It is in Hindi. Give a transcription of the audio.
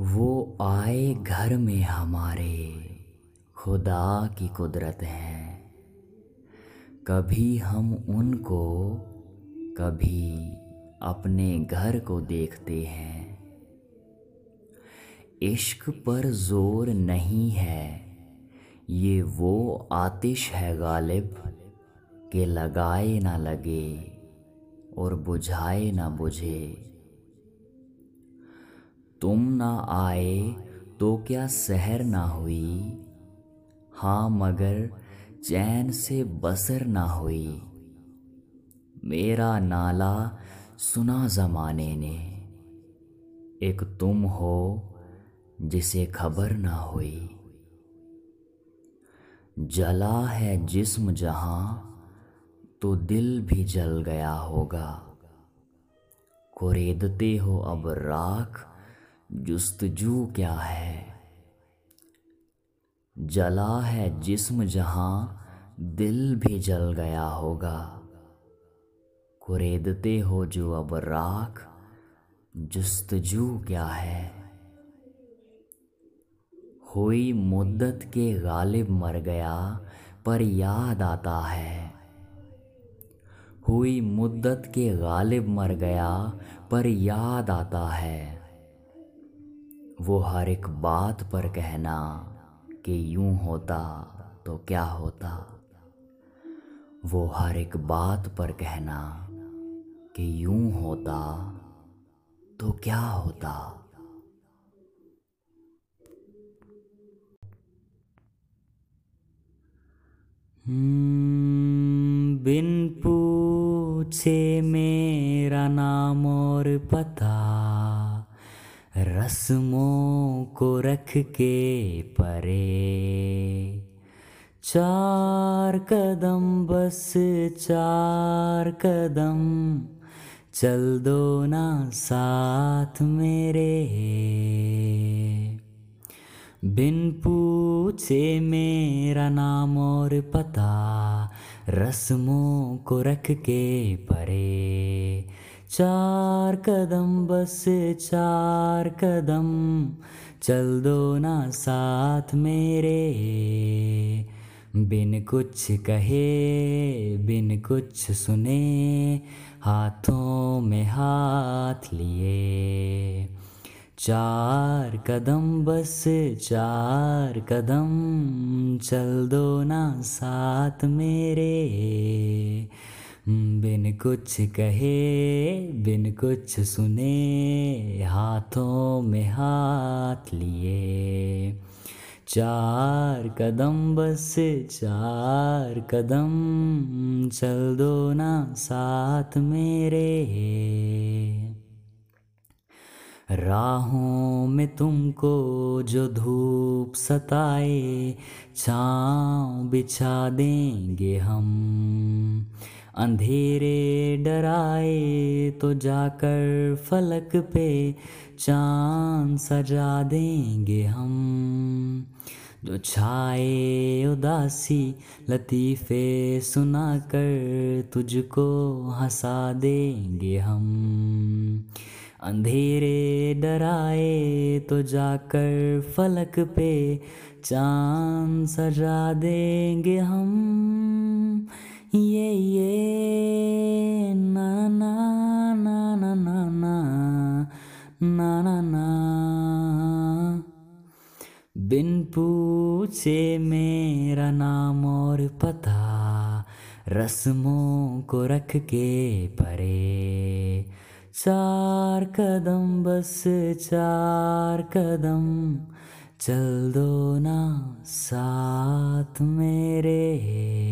वो आए घर में हमारे। खुदा की कुदरत है। कभी हम उनको, कभी अपने घर को देखते हैं। इश्क पर ज़ोर नहीं है। ये वो आतिश है गालिब, के लगाए ना लगे और बुझाए ना बुझे। तुम ना आए तो क्या सहर ना हुई? हाँ मगर चैन से बसर ना हुई। मेरा नाला सुना जमाने ने। एक तुम हो जिसे खबर ना हुई। जला है जिस्म जहाँ तो दिल भी जल गया होगा। कुरेदते हो अब राख जुस्तजू क्या है? जला है जिस्म जहाँ दिल भी जल गया होगा। कुरेदते हो जो अब राख, जुस्तजू क्या है? हुई मुद्दत के गालिब मर गया, पर याद आता है। हुई मुद्दत के गालिब मर गया, पर याद आता है। वो हर एक बात पर कहना कि यूँ होता तो क्या होता। वो हर एक बात पर कहना कि यूँ होता तो क्या होता। हम्म, बिन पूछे मेरा नाम और पता। रस्मों को रख के परे। चार कदम बस, चार कदम चल दो ना साथ मेरे। बिन पूछे मेरा नाम और पता, रस्मों को रख के परे। चार कदम बस चार कदम, चल दो ना साथ मेरे। बिन कुछ कहे, बिन कुछ सुने, हाथों में हाथ लिए। चार कदम बस चार कदम, चल दो ना साथ मेरे। बिन कुछ कहे, बिन कुछ सुने, हाथों में हाथ लिए। चार कदम बस, चार कदम, चल दो ना साथ मेरे। राहों में तुमको जो धूप सताए, छाँव बिछा देंगे हम। अंधेरे डराए तो जाकर फलक पे चाँद सजा देंगे हम। जो छाए उदासी लतीफ़े सुनाकर तुझको हंसा देंगे हम। अंधेरे डराए तो जाकर फलक पे चाँद सजा देंगे हम। ये ये ना ना ना ना ना ना ना ना ना बिन पूछे मेरा नाम और पता, रस्मों को रख के परे। चार कदम बस, चार कदम चल दो ना साथ मेरे।